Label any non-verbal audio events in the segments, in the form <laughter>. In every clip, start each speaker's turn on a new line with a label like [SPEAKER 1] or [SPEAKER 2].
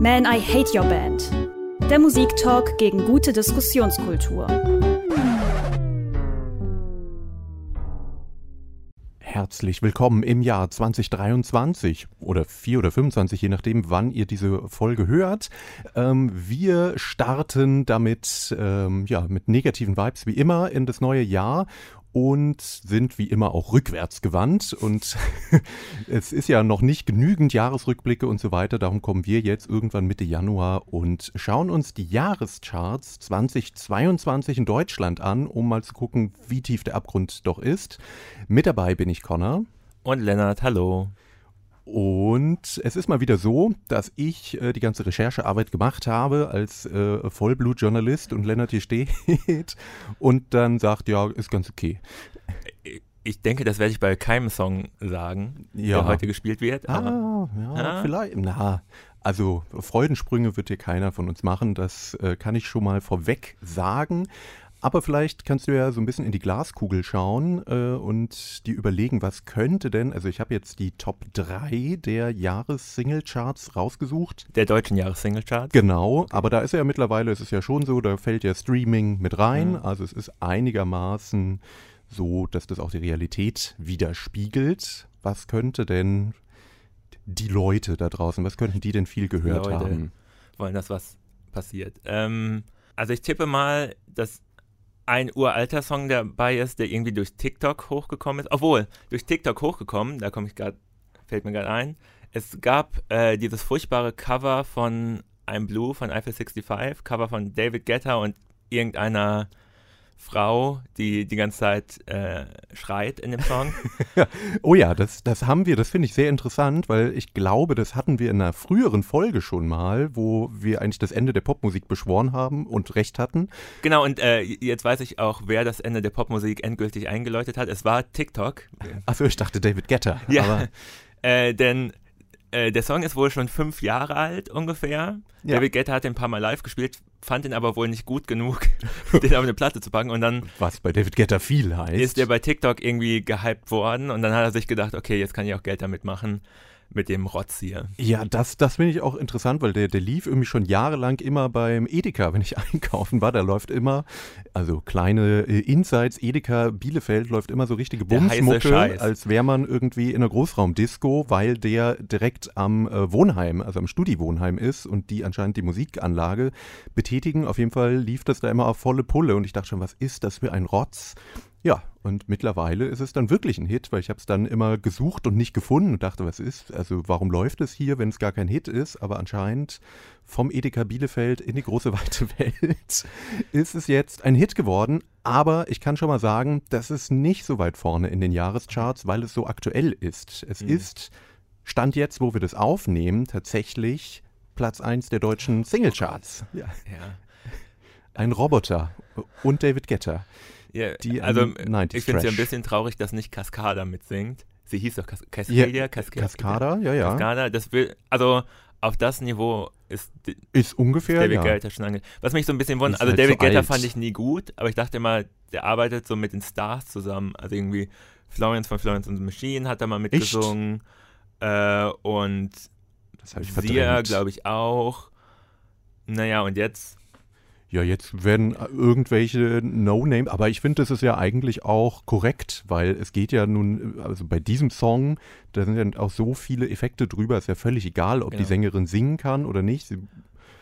[SPEAKER 1] Man, I Hate Your Band. Der Musiktalk gegen gute Diskussionskultur.
[SPEAKER 2] Herzlich willkommen im Jahr 2023 oder 4 oder 25, je nachdem, wann ihr diese Folge hört. Ähm, wir starten damit, ähm, ja, mit negativen Vibes wie immer in das neue Jahr und sind wie immer auch rückwärts gewandt. Und <laughs> es ist ja noch nicht genügend Jahresrückblicke und so weiter. Darum kommen wir jetzt irgendwann Mitte Januar und schauen uns die Jahrescharts 2022 in Deutschland an, um mal zu gucken, wie tief der Abgrund doch ist. Mit dabei bin ich Connor.
[SPEAKER 3] Und Lennart, hallo.
[SPEAKER 2] Und es ist mal wieder so, dass ich äh, die ganze Recherchearbeit gemacht habe als äh, Vollblutjournalist und Lennart hier steht <laughs> und dann sagt, ja, ist ganz okay.
[SPEAKER 3] Ich denke, das werde ich bei keinem Song sagen, ja. der heute gespielt wird.
[SPEAKER 2] ah, ja, ah. vielleicht. Na, also Freudensprünge wird hier keiner von uns machen, das äh, kann ich schon mal vorweg sagen. Aber vielleicht kannst du ja so ein bisschen in die Glaskugel schauen äh, und dir überlegen, was könnte denn, also ich habe jetzt die Top 3 der Jahres-Single-Charts rausgesucht.
[SPEAKER 3] Der deutschen Jahres-Single-Charts?
[SPEAKER 2] Genau, aber da ist ja mittlerweile, es ist ja schon so, da fällt ja Streaming mit rein, mhm. also es ist einigermaßen so, dass das auch die Realität widerspiegelt. Was könnte denn die Leute da draußen, was könnten die denn viel gehört
[SPEAKER 3] Leute
[SPEAKER 2] haben?
[SPEAKER 3] Wollen, dass was passiert. Ähm, also ich tippe mal, dass ein uralter Song dabei ist, der irgendwie durch TikTok hochgekommen ist. Obwohl, durch TikTok hochgekommen, da komme ich gerade, fällt mir gerade ein. Es gab äh, dieses furchtbare Cover von I'm Blue von Eiffel 65, Cover von David Guetta und irgendeiner Frau, die die ganze Zeit äh, schreit in dem Song. <laughs>
[SPEAKER 2] oh ja, das, das haben wir, das finde ich sehr interessant, weil ich glaube, das hatten wir in einer früheren Folge schon mal, wo wir eigentlich das Ende der Popmusik beschworen haben und recht hatten.
[SPEAKER 3] Genau, und äh, jetzt weiß ich auch, wer das Ende der Popmusik endgültig eingeläutet hat. Es war TikTok.
[SPEAKER 2] Achso, ich dachte David Guetta.
[SPEAKER 3] Ja, äh, denn äh, der Song ist wohl schon fünf Jahre alt ungefähr. Ja. David Guetta hat den ein paar Mal live gespielt, fand ihn aber wohl nicht gut genug, <laughs> den auf eine Platte zu packen. Und dann.
[SPEAKER 2] Was bei David Guetta viel heißt.
[SPEAKER 3] Ist der bei TikTok irgendwie gehypt worden und dann hat er sich gedacht, okay, jetzt kann ich auch Geld damit machen mit dem Rotz hier.
[SPEAKER 2] Ja, das, das finde ich auch interessant, weil der, der lief irgendwie schon jahrelang immer beim Edeka, wenn ich <laughs> einkaufen war. Da läuft immer, also kleine äh, Insights, Edeka Bielefeld läuft immer so richtige Bumsmucke, als wäre man irgendwie in einer Großraumdisco, weil der direkt am äh, Wohnheim, also am Studiwohnheim ist und die anscheinend die Musikanlage betätigen. Auf jeden Fall lief das da immer auf volle Pulle und ich dachte schon, was ist das für ein Rotz? Ja, und mittlerweile ist es dann wirklich ein Hit, weil ich habe es dann immer gesucht und nicht gefunden und dachte, was ist, also warum läuft es hier, wenn es gar kein Hit ist? Aber anscheinend vom Edeka Bielefeld in die große <laughs> weite Welt ist es jetzt ein Hit geworden. Aber ich kann schon mal sagen, das ist nicht so weit vorne in den Jahrescharts, weil es so aktuell ist. Es mhm. ist, Stand jetzt, wo wir das aufnehmen, tatsächlich Platz 1 der deutschen Singlecharts.
[SPEAKER 3] Ja. ja.
[SPEAKER 2] Ein Roboter und David Getter.
[SPEAKER 3] Ja, die also ich finde es ja ein bisschen traurig, dass nicht Cascada mitsingt. Sie hieß doch Cas Cascadia,
[SPEAKER 2] ja, Cascada, Cascada, ja, ja.
[SPEAKER 3] Cascada, das will, also auf das Niveau ist,
[SPEAKER 2] ist ungefähr
[SPEAKER 3] David
[SPEAKER 2] ja.
[SPEAKER 3] Guetta schon ange Was mich so ein bisschen wundert, also halt David so Guetta fand ich nie gut, aber ich dachte immer, der arbeitet so mit den Stars zusammen. Also irgendwie Florence von Florence and the Machine hat da mal mitgesungen. Äh, und
[SPEAKER 2] das ich
[SPEAKER 3] Sia, glaube ich, auch. Naja, und jetzt
[SPEAKER 2] ja, jetzt werden irgendwelche No-Name, aber ich finde, das ist ja eigentlich auch korrekt, weil es geht ja nun, also bei diesem Song, da sind ja auch so viele Effekte drüber, ist ja völlig egal, ob genau. die Sängerin singen kann oder nicht. Sie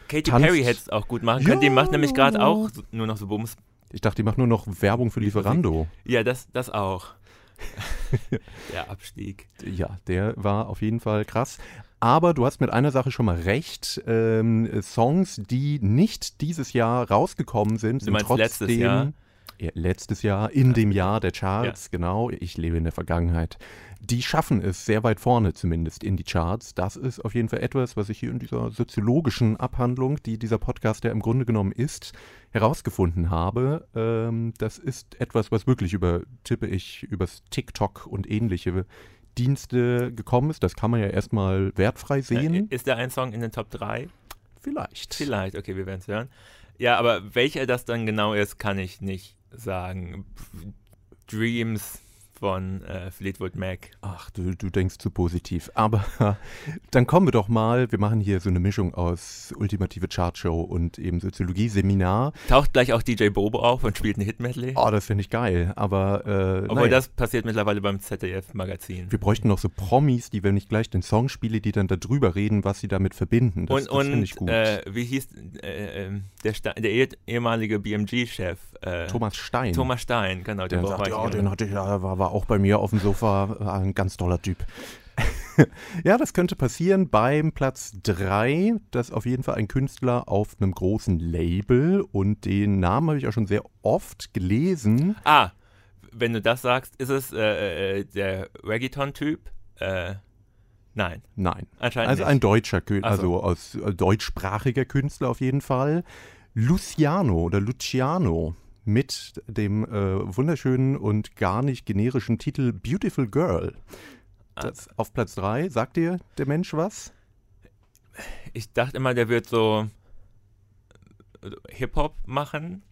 [SPEAKER 3] Katy tanzt. Perry hätte es auch gut machen können, ja. die macht nämlich gerade auch nur noch so Bums.
[SPEAKER 2] Ich dachte, die macht nur noch Werbung für Lieferando.
[SPEAKER 3] Ja, das, das auch. <laughs> der Abstieg.
[SPEAKER 2] Ja, der war auf jeden Fall krass. Aber du hast mit einer Sache schon mal recht. Ähm, Songs, die nicht dieses Jahr rausgekommen sind, sind trotzdem
[SPEAKER 3] letztes Jahr?
[SPEAKER 2] Ja, letztes Jahr, in ja. dem Jahr der Charts, ja. genau. Ich lebe in der Vergangenheit. Die schaffen es sehr weit vorne zumindest in die Charts. Das ist auf jeden Fall etwas, was ich hier in dieser soziologischen Abhandlung, die dieser Podcast ja im Grunde genommen ist, herausgefunden habe. Ähm, das ist etwas, was wirklich über, tippe ich, übers TikTok und ähnliche Dienste gekommen ist. Das kann man ja erstmal wertfrei sehen.
[SPEAKER 3] Ist der ein Song in den Top 3?
[SPEAKER 2] Vielleicht.
[SPEAKER 3] Vielleicht, okay, wir werden es hören. Ja, aber welcher das dann genau ist, kann ich nicht sagen. Dreams von äh, Fleetwood Mac.
[SPEAKER 2] Ach, du, du denkst zu positiv. Aber <laughs> dann kommen wir doch mal, wir machen hier so eine Mischung aus ultimative Chartshow und eben Soziologie-Seminar.
[SPEAKER 3] Taucht gleich auch DJ Bobo auf und spielt ein Hit-Medley?
[SPEAKER 2] Oh, das finde ich geil. Aber, äh,
[SPEAKER 3] Obwohl naja. das passiert mittlerweile beim ZDF-Magazin.
[SPEAKER 2] Wir bräuchten noch so Promis, die, wenn ich gleich den Song spiele, die dann darüber reden, was sie damit verbinden.
[SPEAKER 3] Das, und, das finde ich gut. Äh, wie hieß äh, ähm, der, der ehemalige BMG-Chef?
[SPEAKER 2] Äh, Thomas Stein.
[SPEAKER 3] Thomas Stein, genau.
[SPEAKER 2] Der sagt, ja, den hatte ich, ja, war, war auch bei mir auf dem Sofa äh, ein ganz toller Typ. <laughs> ja, das könnte passieren beim Platz 3. Das ist auf jeden Fall ein Künstler auf einem großen Label und den Namen habe ich auch schon sehr oft gelesen.
[SPEAKER 3] Ah, wenn du das sagst, ist es äh, äh, der Reggaeton-Typ? Äh, nein.
[SPEAKER 2] Nein.
[SPEAKER 3] Anscheinend
[SPEAKER 2] also
[SPEAKER 3] nicht.
[SPEAKER 2] ein deutscher Künstler, also aus äh, deutschsprachiger Künstler auf jeden Fall. Luciano oder Luciano mit dem äh, wunderschönen und gar nicht generischen Titel Beautiful Girl. Das auf Platz 3. Sagt dir der Mensch was?
[SPEAKER 3] Ich dachte immer, der wird so Hip-Hop machen.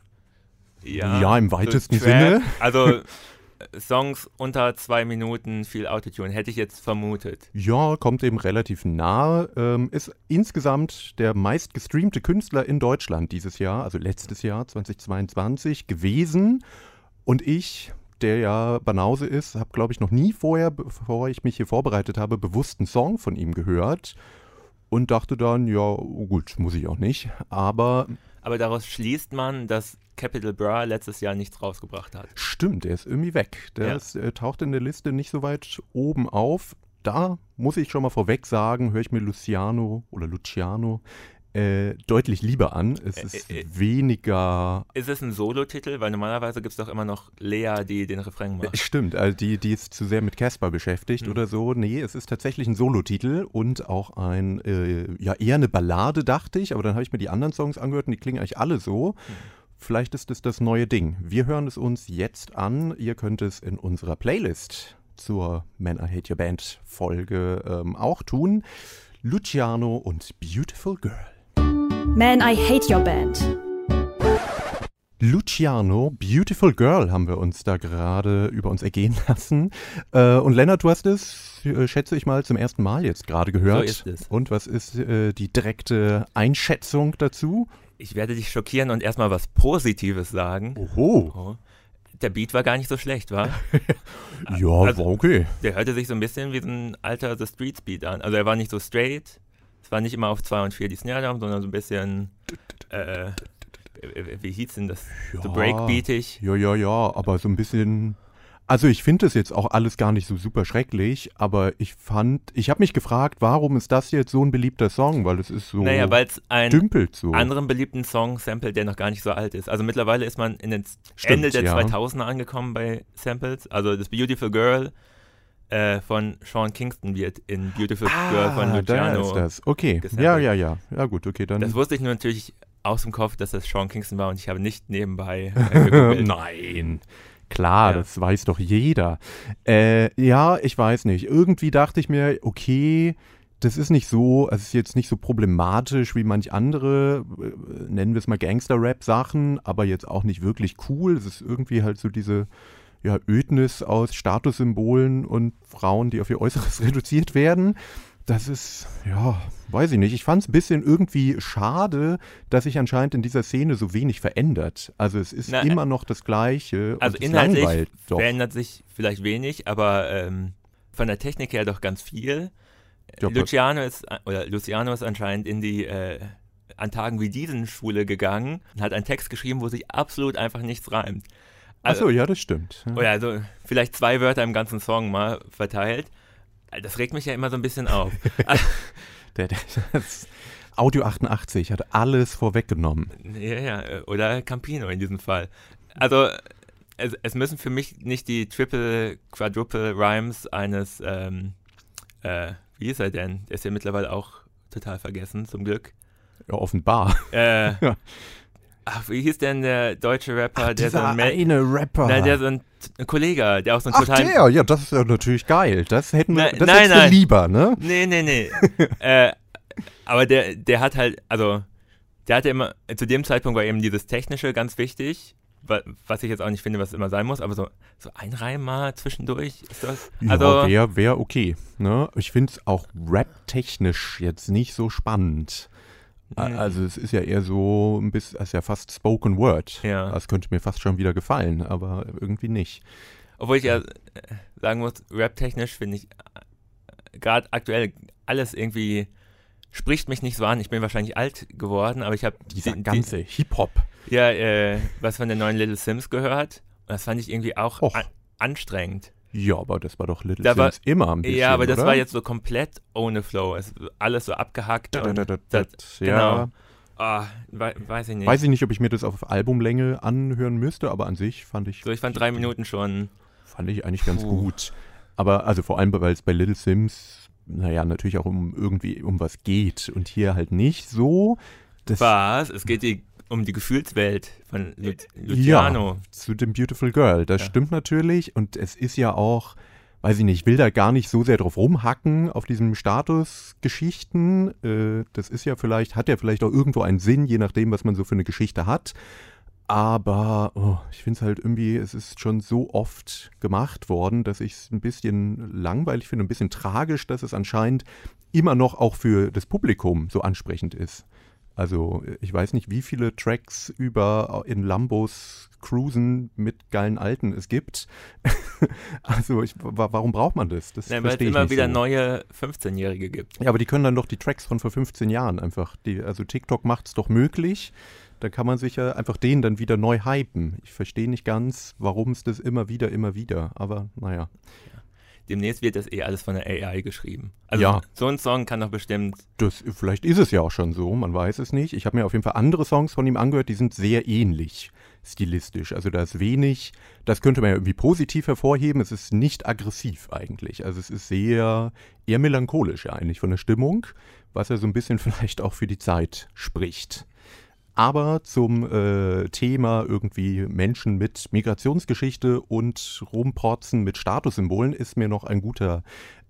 [SPEAKER 2] Ja, ja im weitesten so Sinne.
[SPEAKER 3] Also <laughs> Songs unter zwei Minuten, viel Autotune, hätte ich jetzt vermutet.
[SPEAKER 2] Ja, kommt eben relativ nahe. Ähm, ist insgesamt der meistgestreamte Künstler in Deutschland dieses Jahr, also letztes Jahr, 2022, gewesen. Und ich, der ja Banause ist, habe, glaube ich, noch nie vorher, bevor ich mich hier vorbereitet habe, bewusst einen Song von ihm gehört. Und dachte dann, ja, gut, muss ich auch nicht. Aber
[SPEAKER 3] aber daraus schließt man, dass Capital Bra letztes Jahr nichts rausgebracht hat.
[SPEAKER 2] Stimmt, der ist irgendwie weg. Der ja. ist, äh, taucht in der Liste nicht so weit oben auf. Da muss ich schon mal vorweg sagen, höre ich mir Luciano oder Luciano äh, deutlich lieber an. Es ist äh, äh, weniger.
[SPEAKER 3] Ist es ein Solo-Titel? Weil normalerweise gibt es doch immer noch Lea, die den Refrain macht.
[SPEAKER 2] Stimmt, also die, die ist zu sehr mit Casper beschäftigt mhm. oder so. Nee, es ist tatsächlich ein Solo-Titel und auch ein, äh, ja, eher eine Ballade, dachte ich. Aber dann habe ich mir die anderen Songs angehört und die klingen eigentlich alle so. Mhm. Vielleicht ist es das neue Ding. Wir hören es uns jetzt an. Ihr könnt es in unserer Playlist zur Man I Hate Your Band Folge ähm, auch tun. Luciano und Beautiful Girl.
[SPEAKER 1] Man, I Hate Your Band.
[SPEAKER 2] Luciano, Beautiful Girl haben wir uns da gerade über uns ergehen <laughs> lassen. Äh, und Lennart, du hast es, äh, schätze ich mal, zum ersten Mal jetzt gerade gehört.
[SPEAKER 3] So ist es.
[SPEAKER 2] Und was ist äh, die direkte Einschätzung dazu?
[SPEAKER 3] Ich werde dich schockieren und erstmal was Positives sagen.
[SPEAKER 2] Oho. Oh.
[SPEAKER 3] Der Beat war gar nicht so schlecht, war? <laughs>
[SPEAKER 2] ja, also, war okay.
[SPEAKER 3] Der hörte sich so ein bisschen wie so ein alter The Streets Beat an. Also er war nicht so straight, es war nicht immer auf 2 und 4 die Snare Drum, sondern so ein bisschen, äh, wie hieß denn das? Ja, so breakbeatig.
[SPEAKER 2] Ja, ja, ja, aber so ein bisschen. Also ich finde das jetzt auch alles gar nicht so super schrecklich, aber ich fand, ich habe mich gefragt, warum ist das jetzt so ein beliebter Song, weil es ist so
[SPEAKER 3] Naja, weil es einen
[SPEAKER 2] dümpelt so.
[SPEAKER 3] anderen beliebten Song samplet, der noch gar nicht so alt ist. Also mittlerweile ist man in den Stimmt, Ende der ja. 2000er angekommen bei Samples. Also das Beautiful Girl äh, von Sean Kingston wird in Beautiful ah, Girl von Luciano.
[SPEAKER 2] Da ist das. Okay. Gesampelt. Ja, ja, ja. Ja, gut, okay, dann.
[SPEAKER 3] Das wusste ich nur natürlich aus dem Kopf, dass das Sean Kingston war und ich habe nicht nebenbei.
[SPEAKER 2] Äh, <laughs> Nein. Klar, ja. das weiß doch jeder. Äh, ja, ich weiß nicht. Irgendwie dachte ich mir, okay, das ist nicht so, es ist jetzt nicht so problematisch wie manch andere, äh, nennen wir es mal Gangster-Rap-Sachen, aber jetzt auch nicht wirklich cool. Es ist irgendwie halt so diese ja, Ödnis aus Statussymbolen und Frauen, die auf ihr Äußeres <laughs> reduziert werden. Das ist, ja, weiß ich nicht. Ich fand es ein bisschen irgendwie schade, dass sich anscheinend in dieser Szene so wenig verändert. Also es ist Na, immer noch das Gleiche.
[SPEAKER 3] Also inhaltlich verändert sich vielleicht wenig, aber ähm, von der Technik her doch ganz viel. Ja, Luciano ist, oder Luciano ist anscheinend in die äh, an Tagen wie diesen Schule gegangen und hat einen Text geschrieben, wo sich absolut einfach nichts reimt.
[SPEAKER 2] Also, Achso, ja, das stimmt.
[SPEAKER 3] Ja. Oder also vielleicht zwei Wörter im ganzen Song mal verteilt. Das regt mich ja immer so ein bisschen auf. <laughs>
[SPEAKER 2] der, der, das Audio 88 hat alles vorweggenommen.
[SPEAKER 3] Ja, ja, oder Campino in diesem Fall. Also es, es müssen für mich nicht die Triple, Quadruple Rhymes eines, ähm, äh, wie ist er denn? Der ist ja mittlerweile auch total vergessen, zum Glück.
[SPEAKER 2] Ja, offenbar.
[SPEAKER 3] Äh, <laughs> Ach, wie hieß denn der deutsche Rapper,
[SPEAKER 2] Ach,
[SPEAKER 3] der so
[SPEAKER 2] ein eine Rapper.
[SPEAKER 3] Nein, der so ein, ein Kollege, der auch so ein
[SPEAKER 2] Ach, der, ja, das ist ja natürlich geil. Das hätten wir, das nein, nein. lieber, ne?
[SPEAKER 3] Nee, nee, nee. <laughs> äh, aber der, der hat halt, also, der hatte immer, zu dem Zeitpunkt war eben dieses Technische ganz wichtig. was ich jetzt auch nicht finde, was immer sein muss, aber so, so ein Reim mal zwischendurch ist das.
[SPEAKER 2] Also ja, wäre wär okay. Ne? Ich finde es auch rap-technisch jetzt nicht so spannend. Also es ist ja eher so ein bisschen, es ist ja fast Spoken Word. Ja. Das könnte mir fast schon wieder gefallen, aber irgendwie nicht.
[SPEAKER 3] Obwohl ich ja sagen muss, rap-technisch finde ich äh, gerade aktuell alles irgendwie spricht mich nicht so an. Ich bin wahrscheinlich alt geworden, aber ich habe
[SPEAKER 2] dieser die, ganze Hip-Hop.
[SPEAKER 3] Ja, äh, was von den neuen Little Sims gehört. Und das fand ich irgendwie auch an, anstrengend.
[SPEAKER 2] Ja, aber das war doch Little da Sims war, immer ein bisschen,
[SPEAKER 3] Ja, aber das
[SPEAKER 2] oder?
[SPEAKER 3] war jetzt so komplett ohne Flow. Es, alles so abgehackt. Da, da, da,
[SPEAKER 2] das, ja. Genau. Oh, weiß ich nicht. Weiß ich nicht, ob ich mir das auf Albumlänge anhören müsste, aber an sich fand ich.
[SPEAKER 3] So, ich fand drei Minuten schon.
[SPEAKER 2] Fand ich eigentlich ganz Puh. gut. Aber also vor allem, weil es bei Little Sims, naja, natürlich auch um irgendwie um was geht und hier halt nicht so.
[SPEAKER 3] was? Es geht die um die Gefühlswelt von Lu Luciano.
[SPEAKER 2] Ja, zu dem Beautiful Girl. Das ja. stimmt natürlich. Und es ist ja auch, weiß ich nicht, ich will da gar nicht so sehr drauf rumhacken, auf diesen Statusgeschichten. Äh, das ist ja vielleicht, hat ja vielleicht auch irgendwo einen Sinn, je nachdem, was man so für eine Geschichte hat. Aber oh, ich finde es halt irgendwie, es ist schon so oft gemacht worden, dass ich es ein bisschen langweilig finde, ein bisschen tragisch, dass es anscheinend immer noch auch für das Publikum so ansprechend ist. Also ich weiß nicht, wie viele Tracks über in Lambos Cruisen mit geilen Alten es gibt. <laughs> also ich, warum braucht man das? das
[SPEAKER 3] ja, weil es immer wieder so. neue 15-Jährige gibt.
[SPEAKER 2] Ja, aber die können dann doch die Tracks von vor 15 Jahren einfach. Die, also TikTok macht es doch möglich. Da kann man sich ja einfach den dann wieder neu hypen. Ich verstehe nicht ganz, warum es das immer wieder, immer wieder. Aber naja. Ja
[SPEAKER 3] demnächst wird das eh alles von der AI geschrieben. Also ja. so ein Song kann doch bestimmt.
[SPEAKER 2] Das, vielleicht ist es ja auch schon so, man weiß es nicht. Ich habe mir auf jeden Fall andere Songs von ihm angehört, die sind sehr ähnlich stilistisch. Also da ist wenig, das könnte man ja irgendwie positiv hervorheben. Es ist nicht aggressiv eigentlich. Also es ist sehr, eher melancholisch ja eigentlich von der Stimmung, was ja so ein bisschen <laughs> vielleicht auch für die Zeit spricht. Aber zum äh, Thema irgendwie Menschen mit Migrationsgeschichte und Rumprotzen mit Statussymbolen ist mir noch ein guter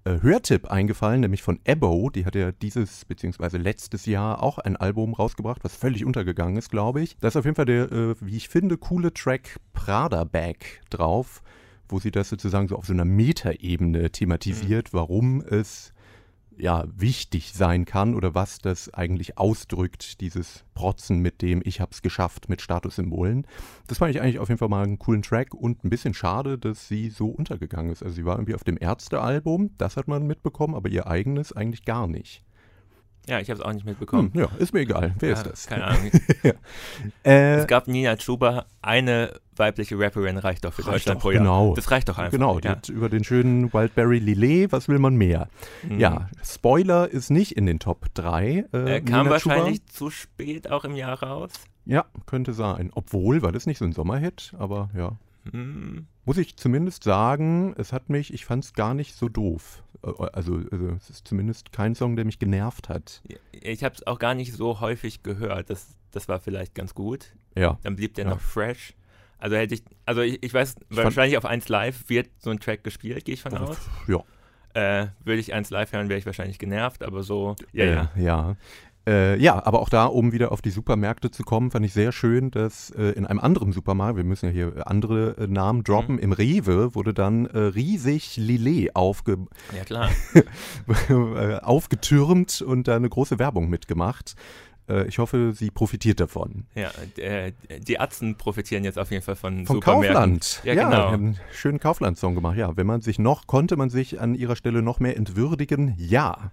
[SPEAKER 2] äh, Hörtipp eingefallen, nämlich von Ebbo. Die hat ja dieses bzw. letztes Jahr auch ein Album rausgebracht, was völlig untergegangen ist, glaube ich. Da ist auf jeden Fall der, äh, wie ich finde, coole Track Prada Bag drauf, wo sie das sozusagen so auf so einer Metaebene thematisiert, mhm. warum es ja, wichtig sein kann oder was das eigentlich ausdrückt, dieses Protzen mit dem Ich hab's geschafft mit Statussymbolen. Das fand ich eigentlich auf jeden Fall mal einen coolen Track und ein bisschen schade, dass sie so untergegangen ist. Also sie war irgendwie auf dem Ärzte-Album, das hat man mitbekommen, aber ihr eigenes eigentlich gar nicht.
[SPEAKER 3] Ja, ich habe es auch nicht mitbekommen.
[SPEAKER 2] Hm, ja, ist mir egal. Wer ja, ist das?
[SPEAKER 3] Keine Ahnung. <laughs> ja. äh, es gab Nina Chuba, eine weibliche Rapperin reicht doch für Deutschland doch, pro Jahr.
[SPEAKER 2] Genau.
[SPEAKER 3] Das reicht doch einfach.
[SPEAKER 2] Genau, ja. über den schönen Wildberry Lillet, was will man mehr? Mhm. Ja, Spoiler ist nicht in den Top 3.
[SPEAKER 3] Äh, äh, kam wahrscheinlich Chuba. zu spät auch im Jahr raus.
[SPEAKER 2] Ja, könnte sein. Obwohl, war das nicht so ein Sommerhit, aber ja. Mhm. Muss ich zumindest sagen, es hat mich, ich fand es gar nicht so doof. Äh, also, also, es ist zumindest kein Song, der mich genervt hat.
[SPEAKER 3] Ich habe es auch gar nicht so häufig gehört. Das, das war vielleicht ganz gut.
[SPEAKER 2] Ja.
[SPEAKER 3] Dann blieb der
[SPEAKER 2] ja.
[SPEAKER 3] noch fresh. Also hätte ich, also ich, ich weiß, ich wahrscheinlich auf 1 Live wird so ein Track gespielt, gehe ich von aus.
[SPEAKER 2] Ja.
[SPEAKER 3] Äh, würde ich 1 Live hören, wäre ich wahrscheinlich genervt, aber so, ja, äh,
[SPEAKER 2] ja. Ja. Äh, ja, aber auch da, um wieder auf die Supermärkte zu kommen, fand ich sehr schön, dass äh, in einem anderen Supermarkt, wir müssen ja hier andere äh, Namen droppen, mhm. im Rewe wurde dann äh, riesig Lillet aufge
[SPEAKER 3] ja,
[SPEAKER 2] äh, <laughs> aufgetürmt und da eine große Werbung mitgemacht. Äh, ich hoffe, sie profitiert davon.
[SPEAKER 3] Ja, die Atzen profitieren jetzt auf jeden Fall von,
[SPEAKER 2] von
[SPEAKER 3] Supermärkten.
[SPEAKER 2] Kaufland. Ja, ja genau. einen schönen Kaufland-Song gemacht. Ja, wenn man sich noch, konnte man sich an ihrer Stelle noch mehr entwürdigen? Ja.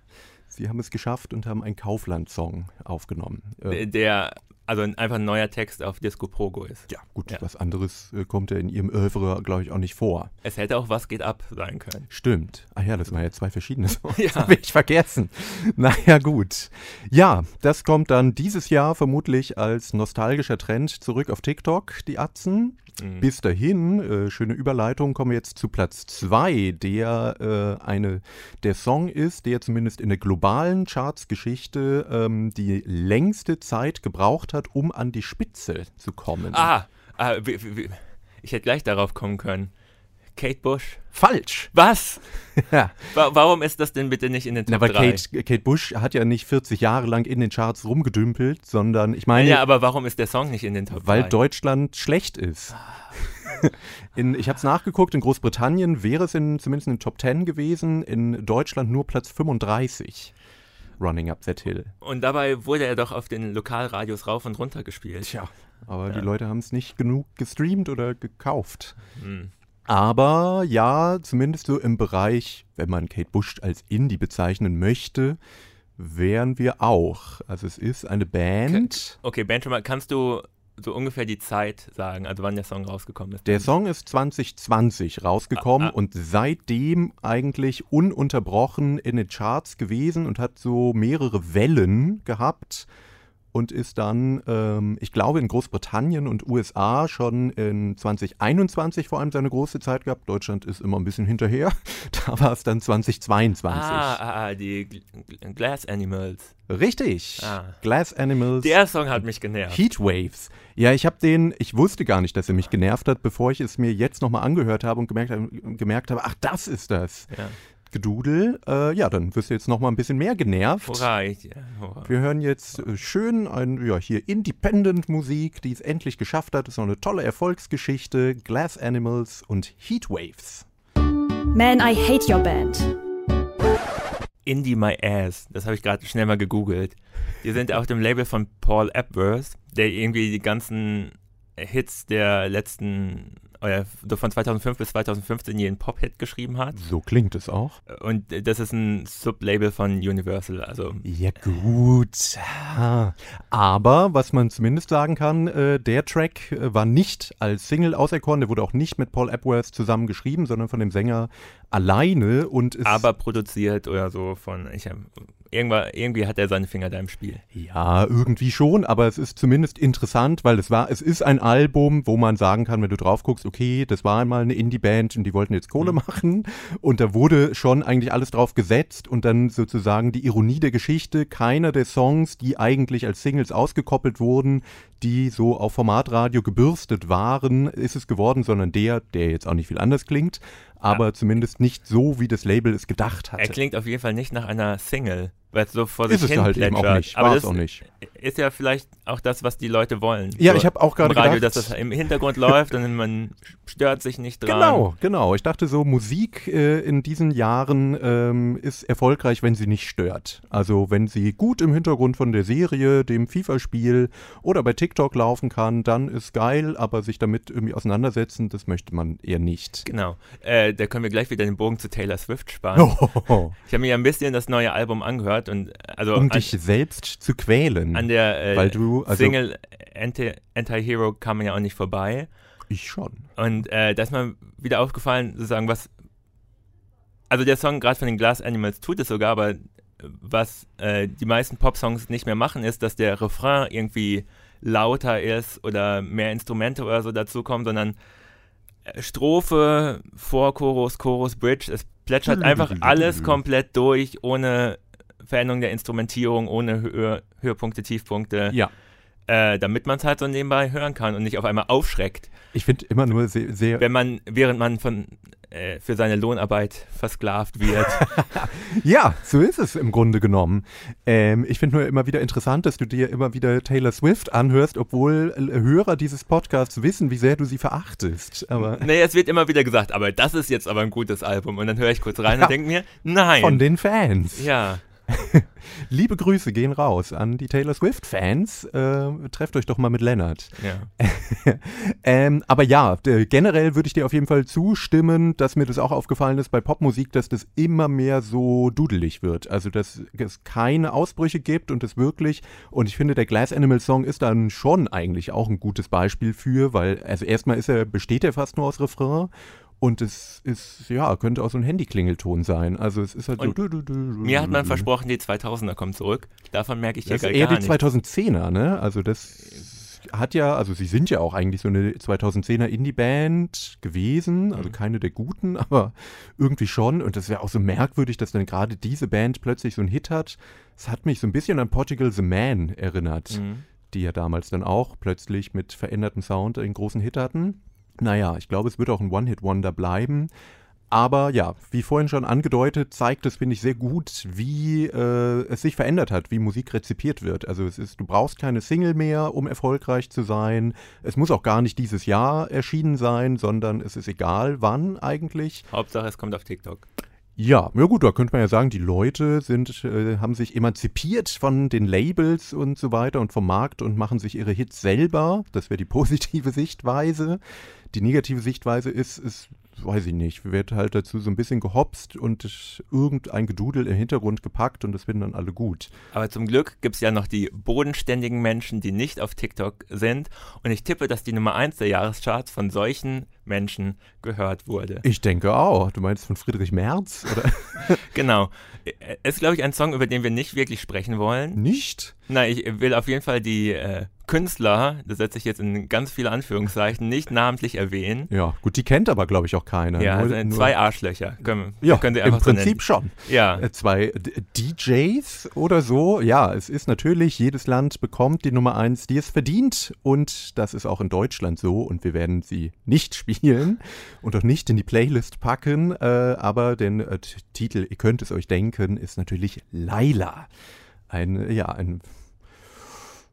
[SPEAKER 2] Sie haben es geschafft und haben einen Kaufland-Song aufgenommen.
[SPEAKER 3] Äh, der also einfach ein neuer Text auf Disco Pogo ist.
[SPEAKER 2] Ja, gut, ja. was anderes äh, kommt ja in ihrem Övre, glaube ich, auch nicht vor.
[SPEAKER 3] Es hätte auch Was geht ab sein können.
[SPEAKER 2] Stimmt. Ach ja, das waren ja zwei verschiedene <laughs> Songs. Ja. Habe ich vergessen. Naja, gut. Ja, das kommt dann dieses Jahr vermutlich als nostalgischer Trend zurück auf TikTok, die Atzen. Mhm. Bis dahin, äh, schöne Überleitung, kommen wir jetzt zu Platz 2, der äh, eine, der Song ist, der zumindest in der globalen Chartsgeschichte ähm, die längste Zeit gebraucht hat, um an die Spitze zu kommen.
[SPEAKER 3] Ah, ah ich hätte gleich darauf kommen können. Kate Bush.
[SPEAKER 2] Falsch.
[SPEAKER 3] Was? <laughs> ja. Warum ist das denn bitte nicht in den Top Na, weil
[SPEAKER 2] 3? Kate, Kate Bush hat ja nicht 40 Jahre lang in den Charts rumgedümpelt, sondern ich meine.
[SPEAKER 3] Ja, aber warum ist der Song nicht in den Top
[SPEAKER 2] 3? Weil Deutschland schlecht ist. <laughs> In, ich habe es nachgeguckt, in Großbritannien wäre es in, zumindest in den Top 10 gewesen, in Deutschland nur Platz 35. Running Up That Hill.
[SPEAKER 3] Und dabei wurde er doch auf den Lokalradios rauf und runter gespielt.
[SPEAKER 2] Tja, aber ja. die Leute haben es nicht genug gestreamt oder gekauft. Hm. Aber ja, zumindest so im Bereich, wenn man Kate Bush als Indie bezeichnen möchte, wären wir auch. Also es ist eine Band.
[SPEAKER 3] Okay, Band kannst du so ungefähr die Zeit sagen, also wann der Song rausgekommen ist?
[SPEAKER 2] Der Song ist 2020 rausgekommen ah, ah. und seitdem eigentlich ununterbrochen in den Charts gewesen und hat so mehrere Wellen gehabt und ist dann, ähm, ich glaube, in Großbritannien und USA schon in 2021 vor allem seine große Zeit gehabt. Deutschland ist immer ein bisschen hinterher. <laughs> Da war es dann 2022.
[SPEAKER 3] Ah, ah, ah die Glass Animals.
[SPEAKER 2] Richtig. Ah. Glass Animals.
[SPEAKER 3] Der Song hat mich genervt.
[SPEAKER 2] Heatwaves. Ja, ich habe den, ich wusste gar nicht, dass er mich genervt hat, bevor ich es mir jetzt nochmal angehört habe und gemerkt, gemerkt habe, ach, das ist das. Ja. Gedudel. Äh, ja, dann wirst du jetzt noch mal ein bisschen mehr genervt.
[SPEAKER 3] Hurra, ich, ja,
[SPEAKER 2] hurra. Wir hören jetzt äh, schön ein, ja, hier Independent-Musik, die es endlich geschafft hat. Das ist noch eine tolle Erfolgsgeschichte. Glass Animals und Heatwaves.
[SPEAKER 1] Man, I hate your band.
[SPEAKER 3] Indie My Ass. Das habe ich gerade schnell mal gegoogelt. Die sind auf dem Label von Paul Epworth, der irgendwie die ganzen Hits der letzten von 2005 bis 2015 jeden Pop-Hit geschrieben hat.
[SPEAKER 2] So klingt es auch.
[SPEAKER 3] Und das ist ein Sublabel von Universal. Also
[SPEAKER 2] ja gut. Aber was man zumindest sagen kann, äh, der Track äh, war nicht als Single auserkoren. Der wurde auch nicht mit Paul Epworth zusammen geschrieben, sondern von dem Sänger alleine und
[SPEAKER 3] ist aber produziert oder so von ich hab, irgendwie hat er seine Finger da im Spiel.
[SPEAKER 2] Ja, irgendwie schon, aber es ist zumindest interessant, weil es war, es ist ein Album, wo man sagen kann, wenn du drauf guckst, okay, das war einmal eine Indie-Band und die wollten jetzt Kohle mhm. machen und da wurde schon eigentlich alles drauf gesetzt und dann sozusagen die Ironie der Geschichte, keiner der Songs, die eigentlich als Singles ausgekoppelt wurden, die so auf Formatradio gebürstet waren, ist es geworden, sondern der, der jetzt auch nicht viel anders klingt, aber ja. zumindest nicht so, wie das Label es gedacht hatte.
[SPEAKER 3] Er klingt auf jeden Fall nicht nach einer Single weil es so vor sich
[SPEAKER 2] ist
[SPEAKER 3] hin
[SPEAKER 2] es halt eben auch nicht.
[SPEAKER 3] Aber das auch nicht. ist ja vielleicht auch das, was die Leute wollen.
[SPEAKER 2] Ja, so ich habe auch gerade
[SPEAKER 3] Radio, gedacht, dass das im Hintergrund läuft und man stört sich nicht dran.
[SPEAKER 2] Genau, genau. Ich dachte so, Musik äh, in diesen Jahren ähm, ist erfolgreich, wenn sie nicht stört. Also wenn sie gut im Hintergrund von der Serie, dem FIFA-Spiel oder bei TikTok laufen kann, dann ist geil, aber sich damit irgendwie auseinandersetzen, das möchte man eher nicht.
[SPEAKER 3] Genau. Äh, da können wir gleich wieder den Bogen zu Taylor Swift sparen. Oh. <laughs> Ich habe mir ja ein bisschen das neue Album angehört gehört und also
[SPEAKER 2] um an, dich selbst zu quälen.
[SPEAKER 3] An der äh, weil du, also, Single Anti-Hero kam man ja auch nicht vorbei.
[SPEAKER 2] Ich schon.
[SPEAKER 3] Und äh, da ist mir wieder aufgefallen, sozusagen, was. Also der Song gerade von den Glass Animals tut es sogar, aber was äh, die meisten Pop-Songs nicht mehr machen, ist, dass der Refrain irgendwie lauter ist oder mehr Instrumente oder so dazukommen, sondern äh, Strophe, Vorchorus, Chorus, Bridge, es plätschert einfach alles komplett durch, ohne Veränderung der Instrumentierung ohne Höhe, Höhepunkte, Tiefpunkte.
[SPEAKER 2] Ja.
[SPEAKER 3] Äh, damit man es halt so nebenbei hören kann und nicht auf einmal aufschreckt.
[SPEAKER 2] Ich finde immer nur sehr, sehr.
[SPEAKER 3] Wenn man, während man von äh, für seine Lohnarbeit versklavt wird. <laughs> <laughs>
[SPEAKER 2] ja, so ist es im Grunde genommen. Ähm, ich finde nur immer wieder interessant, dass du dir immer wieder Taylor Swift anhörst, obwohl äh, Hörer dieses Podcasts wissen, wie sehr du sie verachtest.
[SPEAKER 3] Aber <laughs> nee, es wird immer wieder gesagt, aber das ist jetzt aber ein gutes Album. Und dann höre ich kurz rein ja, und denke mir, nein.
[SPEAKER 2] Von den Fans.
[SPEAKER 3] Ja. <laughs>
[SPEAKER 2] Liebe Grüße gehen raus an die Taylor Swift-Fans. Äh, trefft euch doch mal mit Lennart.
[SPEAKER 3] Ja. <laughs>
[SPEAKER 2] ähm, aber ja, generell würde ich dir auf jeden Fall zustimmen, dass mir das auch aufgefallen ist bei Popmusik, dass das immer mehr so dudelig wird. Also, dass es keine Ausbrüche gibt und es wirklich, und ich finde, der Glass Animal Song ist dann schon eigentlich auch ein gutes Beispiel für, weil, also erstmal ist er, besteht er fast nur aus Refrain und es ist, ja, könnte auch so ein Handyklingelton sein. Also es ist halt
[SPEAKER 3] und
[SPEAKER 2] so.
[SPEAKER 3] Du, du, du, mir hat man versprochen, die 2000er kommen zurück. Davon merke ich
[SPEAKER 2] hier
[SPEAKER 3] das
[SPEAKER 2] gar, eher gar die 2010er, ne? Also das hat ja, also sie sind ja auch eigentlich so eine 2010er Indie-Band gewesen, also mhm. keine der guten, <laughs> aber irgendwie schon. Und das wäre auch so merkwürdig, dass dann gerade diese Band plötzlich so einen Hit hat. Es hat mich so ein bisschen an Portugal the Man erinnert, mhm. die ja damals dann auch plötzlich mit verändertem Sound einen großen Hit hatten. Naja, ich glaube, es wird auch ein One-Hit-Wonder bleiben. Aber ja, wie vorhin schon angedeutet, zeigt es, finde ich, sehr gut, wie äh, es sich verändert hat, wie Musik rezipiert wird. Also es ist, du brauchst keine Single mehr, um erfolgreich zu sein. Es muss auch gar nicht dieses Jahr erschienen sein, sondern es ist egal, wann eigentlich.
[SPEAKER 3] Hauptsache, es kommt auf TikTok.
[SPEAKER 2] Ja, ja gut, da könnte man ja sagen, die Leute sind, äh, haben sich emanzipiert von den Labels und so weiter und vom Markt und machen sich ihre Hits selber. Das wäre die <laughs> positive Sichtweise. Die negative Sichtweise ist, es weiß ich nicht, wird halt dazu so ein bisschen gehopst und irgendein Gedudel im Hintergrund gepackt und das finden dann alle gut.
[SPEAKER 3] Aber zum Glück gibt es ja noch die bodenständigen Menschen, die nicht auf TikTok sind und ich tippe, dass die Nummer 1 der Jahrescharts von solchen Menschen gehört wurde.
[SPEAKER 2] Ich denke auch. Du meinst von Friedrich Merz? Oder? <laughs>
[SPEAKER 3] genau. Es ist, glaube ich, ein Song, über den wir nicht wirklich sprechen wollen.
[SPEAKER 2] Nicht?
[SPEAKER 3] Nein, ich will auf jeden Fall die äh, Künstler, das setze ich jetzt in ganz viele Anführungszeichen, nicht namentlich erwähnen.
[SPEAKER 2] Ja, gut, die kennt aber, glaube ich, auch keiner.
[SPEAKER 3] Ja, also zwei Arschlöcher.
[SPEAKER 2] Können, ja, können sie einfach im Prinzip so schon.
[SPEAKER 3] Ja.
[SPEAKER 2] Äh, zwei DJs oder so. Ja, es ist natürlich, jedes Land bekommt die Nummer eins, die es verdient. Und das ist auch in Deutschland so. Und wir werden sie nicht <laughs> spielen und auch nicht in die Playlist packen. Äh, aber den äh, Titel, ihr könnt es euch denken, ist natürlich Laila. Ein, ja, ein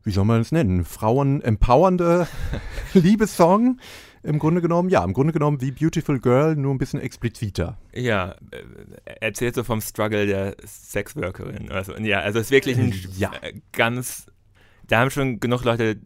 [SPEAKER 2] wie soll man es nennen, Frauen empowernde <laughs> Liebessong. Im Grunde genommen, ja, im Grunde genommen wie Beautiful Girl, nur ein bisschen expliziter.
[SPEAKER 3] Ja, äh, erzählt so vom Struggle der Sexworkerin. Also, ja, also es ist wirklich ein ja. Äh, ganz, da haben schon genug Leute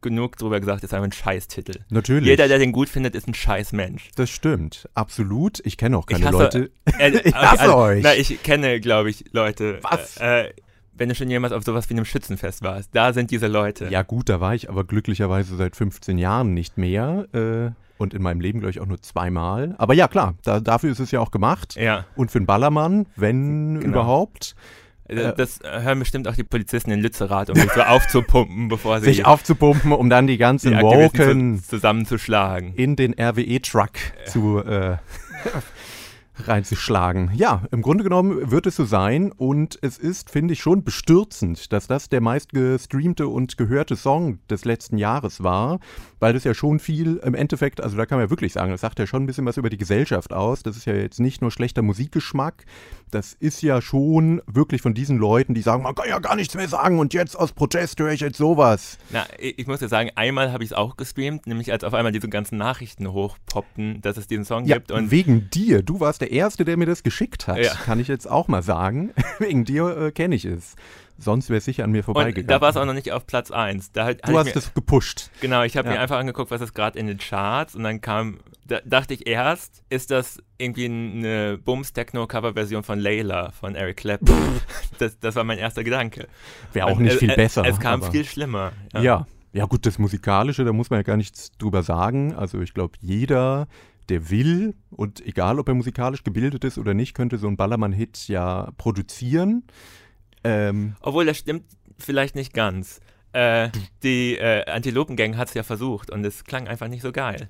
[SPEAKER 3] genug drüber gesagt, ist einfach ein Scheißtitel.
[SPEAKER 2] Natürlich.
[SPEAKER 3] Jeder, der den gut findet, ist ein Scheißmensch.
[SPEAKER 2] Das stimmt, absolut. Ich kenne auch keine
[SPEAKER 3] ich
[SPEAKER 2] hasse, Leute. Äh, <laughs> ich hasse also, euch.
[SPEAKER 3] Na, ich kenne, glaube ich, Leute.
[SPEAKER 2] Was?
[SPEAKER 3] Äh, wenn du schon jemals auf sowas wie einem Schützenfest warst. Da sind diese Leute.
[SPEAKER 2] Ja gut, da war ich aber glücklicherweise seit 15 Jahren nicht mehr. Äh, und in meinem Leben, glaube ich, auch nur zweimal. Aber ja, klar, da, dafür ist es ja auch gemacht.
[SPEAKER 3] Ja.
[SPEAKER 2] Und für einen Ballermann, wenn genau. überhaupt.
[SPEAKER 3] Äh, äh, das hören bestimmt auch die Polizisten in Lützerath, um sich so <laughs> aufzupumpen, bevor sie.
[SPEAKER 2] Sich aufzupumpen, um dann die ganzen die Woken
[SPEAKER 3] zusammenzuschlagen.
[SPEAKER 2] In den RWE-Truck ja. zu. Äh, <laughs> reinzuschlagen. Ja, im Grunde genommen wird es so sein und es ist, finde ich, schon bestürzend, dass das der meistgestreamte und gehörte Song des letzten Jahres war, weil das ja schon viel im Endeffekt, also da kann man ja wirklich sagen, das sagt ja schon ein bisschen was über die Gesellschaft aus. Das ist ja jetzt nicht nur schlechter Musikgeschmack, das ist ja schon wirklich von diesen Leuten, die sagen, man kann ja gar nichts mehr sagen und jetzt aus Protest höre ich jetzt sowas.
[SPEAKER 3] Na, ich muss ja sagen, einmal habe ich es auch gestreamt, nämlich als auf einmal diese ganzen Nachrichten hochpoppten, dass es diesen Song
[SPEAKER 2] ja,
[SPEAKER 3] gibt. Und
[SPEAKER 2] wegen dir, du warst der Erste, der mir das geschickt hat, ja. kann ich jetzt auch mal sagen. <laughs> wegen dir äh, kenne ich es. Sonst wäre es sicher an mir vorbeigegangen.
[SPEAKER 3] Und da war es auch noch nicht auf Platz 1. Da
[SPEAKER 2] halt, du hast es gepusht.
[SPEAKER 3] Genau, ich habe ja. mir einfach angeguckt, was ist gerade in den Charts und dann kam, da dachte ich erst, ist das irgendwie eine Bums-Techno-Cover-Version von Layla von Eric Clapton. <laughs> das, das war mein erster Gedanke.
[SPEAKER 2] Wäre auch nicht viel
[SPEAKER 3] es,
[SPEAKER 2] besser.
[SPEAKER 3] Es kam viel schlimmer.
[SPEAKER 2] Ja. ja. ja. gut, das Musikalische, da muss man ja gar nichts drüber sagen. Also ich glaube, jeder der will und egal, ob er musikalisch gebildet ist oder nicht, könnte so einen Ballermann-Hit ja produzieren.
[SPEAKER 3] Ähm, Obwohl, das stimmt vielleicht nicht ganz. Äh, die äh, Antilopengang hat es ja versucht und es klang einfach nicht so geil.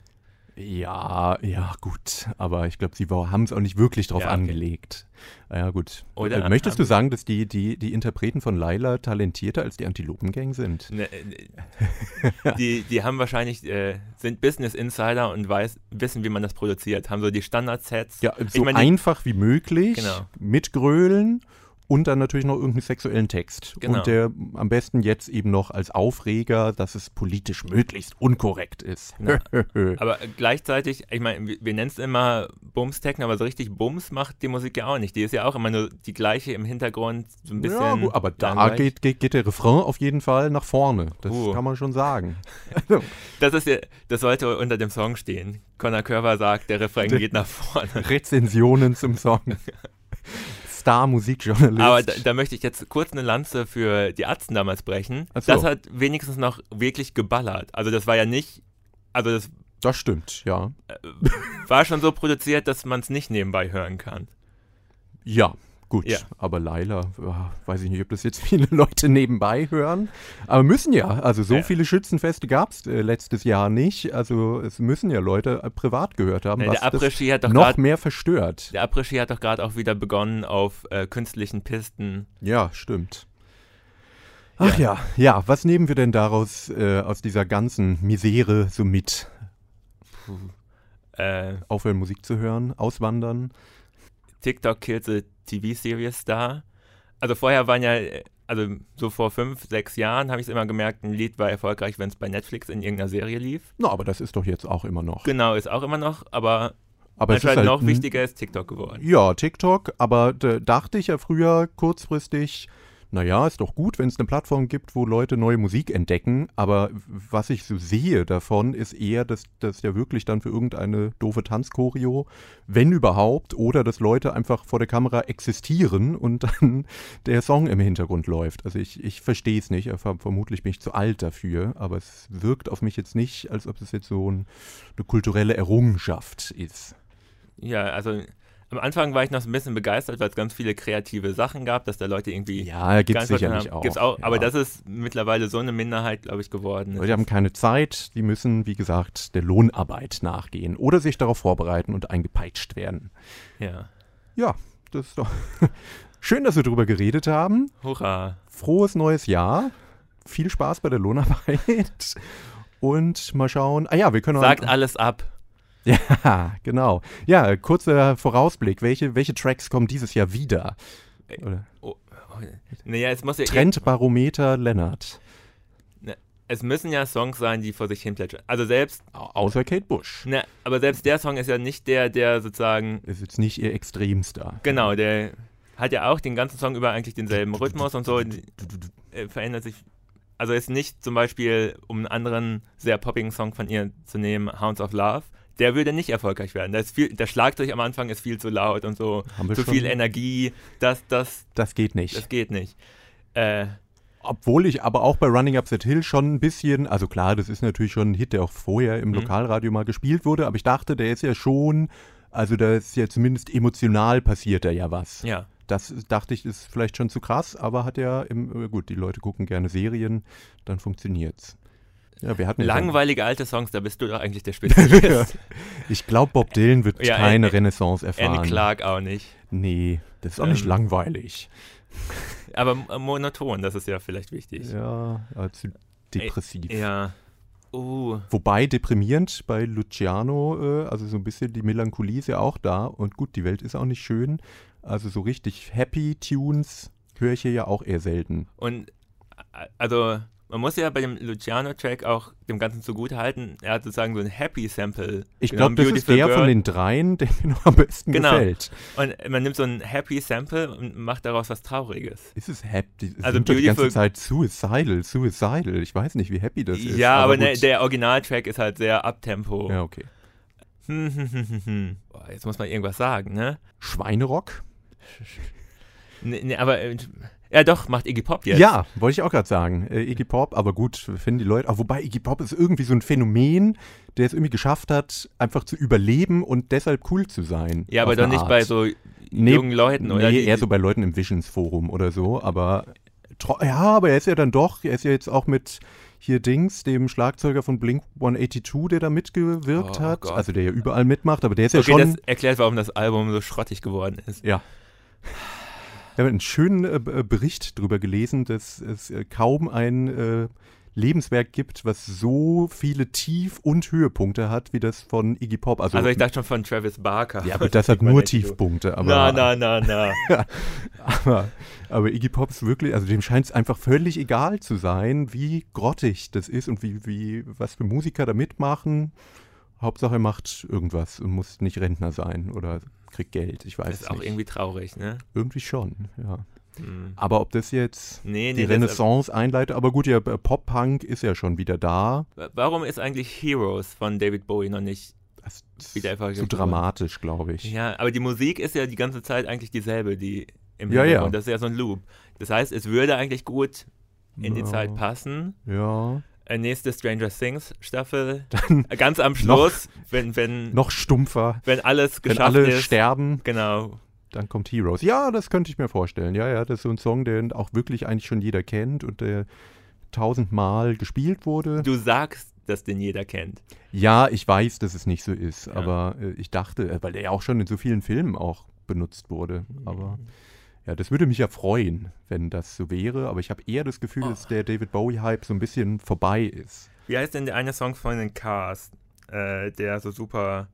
[SPEAKER 2] Ja, ja, gut. Aber ich glaube, sie haben es auch nicht wirklich drauf ja, okay. angelegt. Ja, gut. Oder äh, Möchtest du sagen, dass die, die, die Interpreten von Laila talentierter als die Antilopengang sind? Ne,
[SPEAKER 3] ne, die, die haben wahrscheinlich, äh, sind Business Insider und weiß, wissen, wie man das produziert, haben so die Standardsets.
[SPEAKER 2] Ja, so ich mein, einfach wie möglich, genau. mit Grölen und dann natürlich noch irgendeinen sexuellen Text. Genau. Und der am besten jetzt eben noch als Aufreger, dass es politisch möglichst unkorrekt ist.
[SPEAKER 3] Ja. <laughs> aber gleichzeitig, ich meine, wir, wir nennen es immer Bums-Techno, aber so richtig Bums macht die Musik ja auch nicht. Die ist ja auch immer nur die gleiche im Hintergrund, so ein bisschen. Ja,
[SPEAKER 2] gut, aber da geht, geht, geht, der Refrain auf jeden Fall nach vorne. Das uh. kann man schon sagen. <laughs>
[SPEAKER 3] das, ist ja, das sollte unter dem Song stehen. Conor Körber sagt, der Refrain geht nach vorne.
[SPEAKER 2] Rezensionen zum Song. <laughs> Star-Musikjournalist.
[SPEAKER 3] Aber da, da, möchte ich jetzt kurz eine Lanze für die Arzten damals brechen. So. Das hat wenigstens noch wirklich geballert. Also das war ja nicht, also das
[SPEAKER 2] das stimmt, ja. Äh,
[SPEAKER 3] war schon so produziert, dass man es nicht nebenbei hören kann.
[SPEAKER 2] Ja, Gut, ja. aber Laila, weiß ich nicht, ob das jetzt <laughs> viele Leute nebenbei hören. Aber müssen ja. Also so ja. viele Schützenfeste gab es äh, letztes Jahr nicht. Also es müssen ja Leute äh, privat gehört haben, nee, was das noch grad, mehr verstört.
[SPEAKER 3] Der Après-Ski hat doch gerade auch wieder begonnen auf äh, künstlichen Pisten.
[SPEAKER 2] Ja, stimmt. Ach ja. ja, ja, was nehmen wir denn daraus äh, aus dieser ganzen Misere so mit? Äh, Aufhören, Musik zu hören, auswandern.
[SPEAKER 3] TikTok kills a TV-Series Star. Also vorher waren ja, also so vor fünf, sechs Jahren habe ich es immer gemerkt, ein Lied war erfolgreich, wenn es bei Netflix in irgendeiner Serie lief.
[SPEAKER 2] Na, aber das ist doch jetzt auch immer noch.
[SPEAKER 3] Genau, ist auch immer noch, aber
[SPEAKER 2] aber es ist halt
[SPEAKER 3] noch wichtiger ist TikTok geworden.
[SPEAKER 2] Ja, TikTok, aber da dachte ich ja früher kurzfristig, naja, ist doch gut, wenn es eine Plattform gibt, wo Leute neue Musik entdecken, aber was ich so sehe davon, ist eher, dass das ja wirklich dann für irgendeine doofe Tanzchoreo, wenn überhaupt, oder dass Leute einfach vor der Kamera existieren und dann <laughs> der Song im Hintergrund läuft. Also ich, ich verstehe es nicht, vermutlich bin ich zu alt dafür, aber es wirkt auf mich jetzt nicht, als ob es jetzt so ein, eine kulturelle Errungenschaft ist.
[SPEAKER 3] Ja, also am Anfang war ich noch so ein bisschen begeistert, weil es ganz viele kreative Sachen gab, dass da Leute irgendwie.
[SPEAKER 2] Ja, gibt es sicherlich auch.
[SPEAKER 3] Gibt's auch ja. Aber das ist mittlerweile so eine Minderheit, glaube ich, geworden.
[SPEAKER 2] Die haben keine Zeit, die müssen, wie gesagt, der Lohnarbeit nachgehen oder sich darauf vorbereiten und eingepeitscht werden.
[SPEAKER 3] Ja.
[SPEAKER 2] Ja, das ist doch. <laughs> Schön, dass wir darüber geredet haben.
[SPEAKER 3] Hurra.
[SPEAKER 2] Frohes neues Jahr. Viel Spaß bei der Lohnarbeit. Und mal schauen. Ah ja, wir können.
[SPEAKER 3] Sagt alles ab. <laughs>
[SPEAKER 2] Ja, genau. Ja, kurzer Vorausblick. Welche, welche Tracks kommen dieses Jahr wieder?
[SPEAKER 3] Oder? Oh, oh, naja, es muss ja
[SPEAKER 2] Trendbarometer Lennart.
[SPEAKER 3] Ne, es müssen ja Songs sein, die vor sich hin plätschern. Also selbst.
[SPEAKER 2] Außer Kate Bush.
[SPEAKER 3] Ne, aber selbst der Song ist ja nicht der, der sozusagen.
[SPEAKER 2] Ist jetzt nicht ihr Extremstar.
[SPEAKER 3] Genau, der hat ja auch den ganzen Song über eigentlich denselben Rhythmus und so. Äh, verändert sich. Also ist nicht zum Beispiel, um einen anderen sehr poppigen Song von ihr zu nehmen, Hounds of Love, der würde nicht erfolgreich werden. Das viel, der Schlagzeug am Anfang ist viel zu laut und so, zu viel Energie. Das, das,
[SPEAKER 2] das geht nicht.
[SPEAKER 3] Das geht nicht. Äh,
[SPEAKER 2] obwohl ich aber auch bei Running Up That Hill schon ein bisschen, also klar, das ist natürlich schon ein Hit, der auch vorher im mhm. Lokalradio mal gespielt wurde, aber ich dachte, der ist ja schon, also da ist ja zumindest emotional passiert da ja was.
[SPEAKER 3] Ja.
[SPEAKER 2] Das dachte ich, ist vielleicht schon zu krass, aber hat ja, im, gut, die Leute gucken gerne Serien, dann funktioniert's.
[SPEAKER 3] Ja, Langweilige ja alte Songs, da bist du doch eigentlich der Spezialist. <laughs>
[SPEAKER 2] ich glaube, Bob Dylan wird ja, keine Annie, Renaissance erfahren.
[SPEAKER 3] Annie Clark auch nicht.
[SPEAKER 2] Nee, das ist auch ähm, nicht langweilig. <laughs>
[SPEAKER 3] Aber monoton, das ist ja vielleicht wichtig.
[SPEAKER 2] Ja, zu depressiv.
[SPEAKER 3] Ja. Uh.
[SPEAKER 2] Wobei deprimierend bei Luciano, äh, also so ein bisschen die Melancholie ist ja auch da. Und gut, die Welt ist auch nicht schön. Also so richtig Happy Tunes höre ich hier ja auch eher selten.
[SPEAKER 3] Und also man muss ja bei dem Luciano-Track auch dem Ganzen zugutehalten, er hat sozusagen so ein Happy-Sample.
[SPEAKER 2] Ich glaube, das ist der Girl. von den dreien, der mir noch am besten genau. gefällt.
[SPEAKER 3] Und man nimmt so ein Happy-Sample und macht daraus was Trauriges.
[SPEAKER 2] Ist es happy? Es also die ganze Zeit suicidal, suicidal. Ich weiß nicht, wie happy das ist.
[SPEAKER 3] Ja, aber, aber ne, der Originaltrack ist halt sehr abtempo.
[SPEAKER 2] Ja, okay. <laughs>
[SPEAKER 3] Boah, jetzt muss man irgendwas sagen, ne?
[SPEAKER 2] Schweinerock?
[SPEAKER 3] Ne, ne, aber äh, ja, doch, macht Iggy Pop jetzt.
[SPEAKER 2] Ja, wollte ich auch gerade sagen. Äh, Iggy Pop, aber gut, finden die Leute. Auch wobei Iggy Pop ist irgendwie so ein Phänomen, der es irgendwie geschafft hat, einfach zu überleben und deshalb cool zu sein.
[SPEAKER 3] Ja, aber doch nicht Art. bei so nee, jungen Leuten, oder?
[SPEAKER 2] Nee, eher so bei Leuten im Visions Forum oder so. Aber ja, aber er ist ja dann doch, er ist ja jetzt auch mit hier Dings, dem Schlagzeuger von Blink 182, der da mitgewirkt oh, hat. Gott. Also der ja überall mitmacht, aber der ist okay, ja schon.
[SPEAKER 3] Das erklärt, warum das Album so schrottig geworden ist.
[SPEAKER 2] Ja. Ich habe einen schönen äh, äh, Bericht darüber gelesen, dass es äh, kaum ein äh, Lebenswerk gibt, was so viele Tief- und Höhepunkte hat, wie das von Iggy Pop.
[SPEAKER 3] Also, also ich dachte schon von Travis Barker.
[SPEAKER 2] Ja, aber das hat nur Tiefpunkte. Aber,
[SPEAKER 3] na, na, na,
[SPEAKER 2] na. <laughs> aber, aber Iggy Pop ist wirklich, also dem scheint es einfach völlig egal zu sein, wie grottig das ist und wie, wie, was für Musiker da mitmachen. Hauptsache er macht irgendwas und muss nicht Rentner sein oder kriegt Geld. Ich weiß Das
[SPEAKER 3] ist auch
[SPEAKER 2] nicht.
[SPEAKER 3] irgendwie traurig, ne?
[SPEAKER 2] Irgendwie schon, ja. Hm. Aber ob das jetzt nee, nee, die Renaissance einleitet, aber gut, ja, Pop-Punk ist ja schon wieder da.
[SPEAKER 3] Warum ist eigentlich Heroes von David Bowie noch nicht
[SPEAKER 2] das wieder einfach Zu dramatisch, glaube ich.
[SPEAKER 3] Ja, aber die Musik ist ja die ganze Zeit eigentlich dieselbe, die im ja, Hintergrund. Ja. Das ist ja so ein Loop. Das heißt, es würde eigentlich gut in ja. die Zeit passen.
[SPEAKER 2] Ja.
[SPEAKER 3] Äh, nächste Stranger Things Staffel. <laughs> Dann äh, ganz am Schluss,
[SPEAKER 2] noch,
[SPEAKER 3] wenn, wenn.
[SPEAKER 2] Noch stumpfer.
[SPEAKER 3] Wenn alles geschafft
[SPEAKER 2] wenn alle
[SPEAKER 3] ist.
[SPEAKER 2] sterben.
[SPEAKER 3] Genau.
[SPEAKER 2] Dann kommt Heroes. Ja, das könnte ich mir vorstellen. Ja, ja, das ist so ein Song, den auch wirklich eigentlich schon jeder kennt und der tausendmal gespielt wurde.
[SPEAKER 3] Du sagst, dass den jeder kennt.
[SPEAKER 2] Ja, ich weiß, dass es nicht so ist, ja. aber äh, ich dachte, äh, weil der ja auch schon in so vielen Filmen auch benutzt wurde. Mhm. Ja, das würde mich ja freuen, wenn das so wäre, aber ich habe eher das Gefühl, oh. dass der David Bowie-Hype so ein bisschen vorbei ist.
[SPEAKER 3] Wie heißt denn der eine Song von den Cars? äh, der so super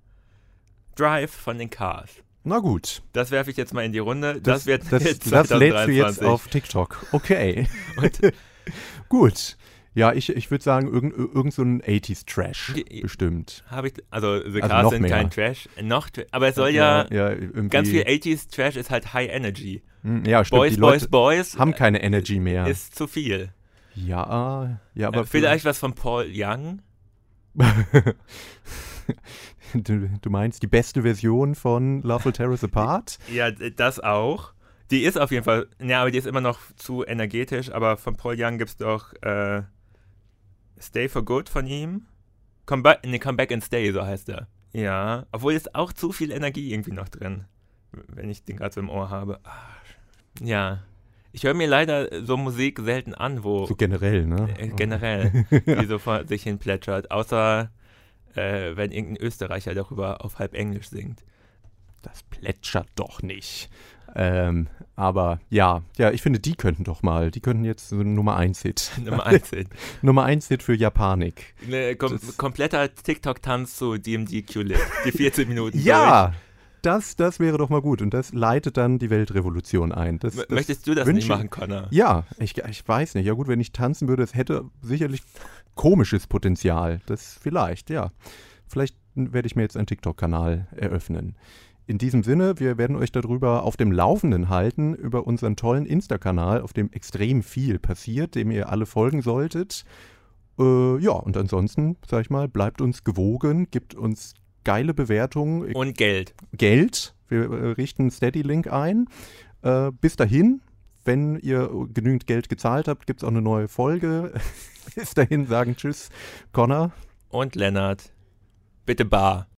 [SPEAKER 3] Drive von den Cars.
[SPEAKER 2] Na gut.
[SPEAKER 3] Das werfe ich jetzt mal in die Runde. Das, das wird
[SPEAKER 2] das, das lädst du jetzt auf TikTok. Okay. <laughs> gut. Ja, ich, ich würde sagen, irgend, irgend so ein 80s Trash bestimmt.
[SPEAKER 3] Habe ich, also The Cars also sind mehr. kein Trash, noch, aber es soll ja, ja, ja ganz viel 80s Trash ist halt High Energy.
[SPEAKER 2] Hm, ja, stimmt.
[SPEAKER 3] Boys,
[SPEAKER 2] die
[SPEAKER 3] Boys, Boys
[SPEAKER 2] haben keine Energy mehr.
[SPEAKER 3] Ist zu viel.
[SPEAKER 2] Ja, ja, aber. Äh,
[SPEAKER 3] vielleicht was von Paul Young? <laughs>
[SPEAKER 2] du, du, meinst die beste Version von Love Will Tear Us Apart? <laughs>
[SPEAKER 3] Ja, das auch. Die ist auf jeden Fall, ja, aber die ist immer noch zu energetisch, aber von Paul Young gibt es doch äh, Stay for Good von ihm. Come back, nee, Come Back and Stay, so heißt er. Ja, obwohl ist auch zu viel Energie irgendwie noch drin, wenn ich den gerade so im Ohr habe. Ach, ja, ich höre mir leider so Musik selten an, wo.
[SPEAKER 2] So generell, ne?
[SPEAKER 3] Äh, generell, <laughs> die so vor sich hin plätschert. Außer äh, wenn irgendein Österreicher darüber auf halb Englisch singt.
[SPEAKER 2] Das plätschert doch nicht. Ähm, aber ja, ja, ich finde, die könnten doch mal, die könnten jetzt so Nummer 1 Hit. <laughs>
[SPEAKER 3] Nummer 1 Hit. <laughs>
[SPEAKER 2] Nummer 1 Hit für Japanik.
[SPEAKER 3] Ne, kom kompletter TikTok-Tanz zu DMD Q-Lit. Die 14 Minuten.
[SPEAKER 2] ja! Das, das wäre doch mal gut und das leitet dann die Weltrevolution ein. Das, das
[SPEAKER 3] Möchtest du das nicht machen, Connor?
[SPEAKER 2] Ja, ich, ich weiß nicht. Ja gut, wenn ich tanzen würde, es hätte sicherlich komisches Potenzial. Das vielleicht, ja. Vielleicht werde ich mir jetzt einen TikTok-Kanal eröffnen. In diesem Sinne, wir werden euch darüber auf dem Laufenden halten, über unseren tollen Insta-Kanal, auf dem extrem viel passiert, dem ihr alle folgen solltet. Äh, ja, und ansonsten, sag ich mal, bleibt uns gewogen, gibt uns geile Bewertungen.
[SPEAKER 3] Und Geld.
[SPEAKER 2] Geld. Wir äh, richten Steady-Link ein. Äh, bis dahin, wenn ihr genügend Geld gezahlt habt, gibt es auch eine neue Folge. <laughs> bis dahin sagen Tschüss, Connor.
[SPEAKER 3] Und Lennart. Bitte bar.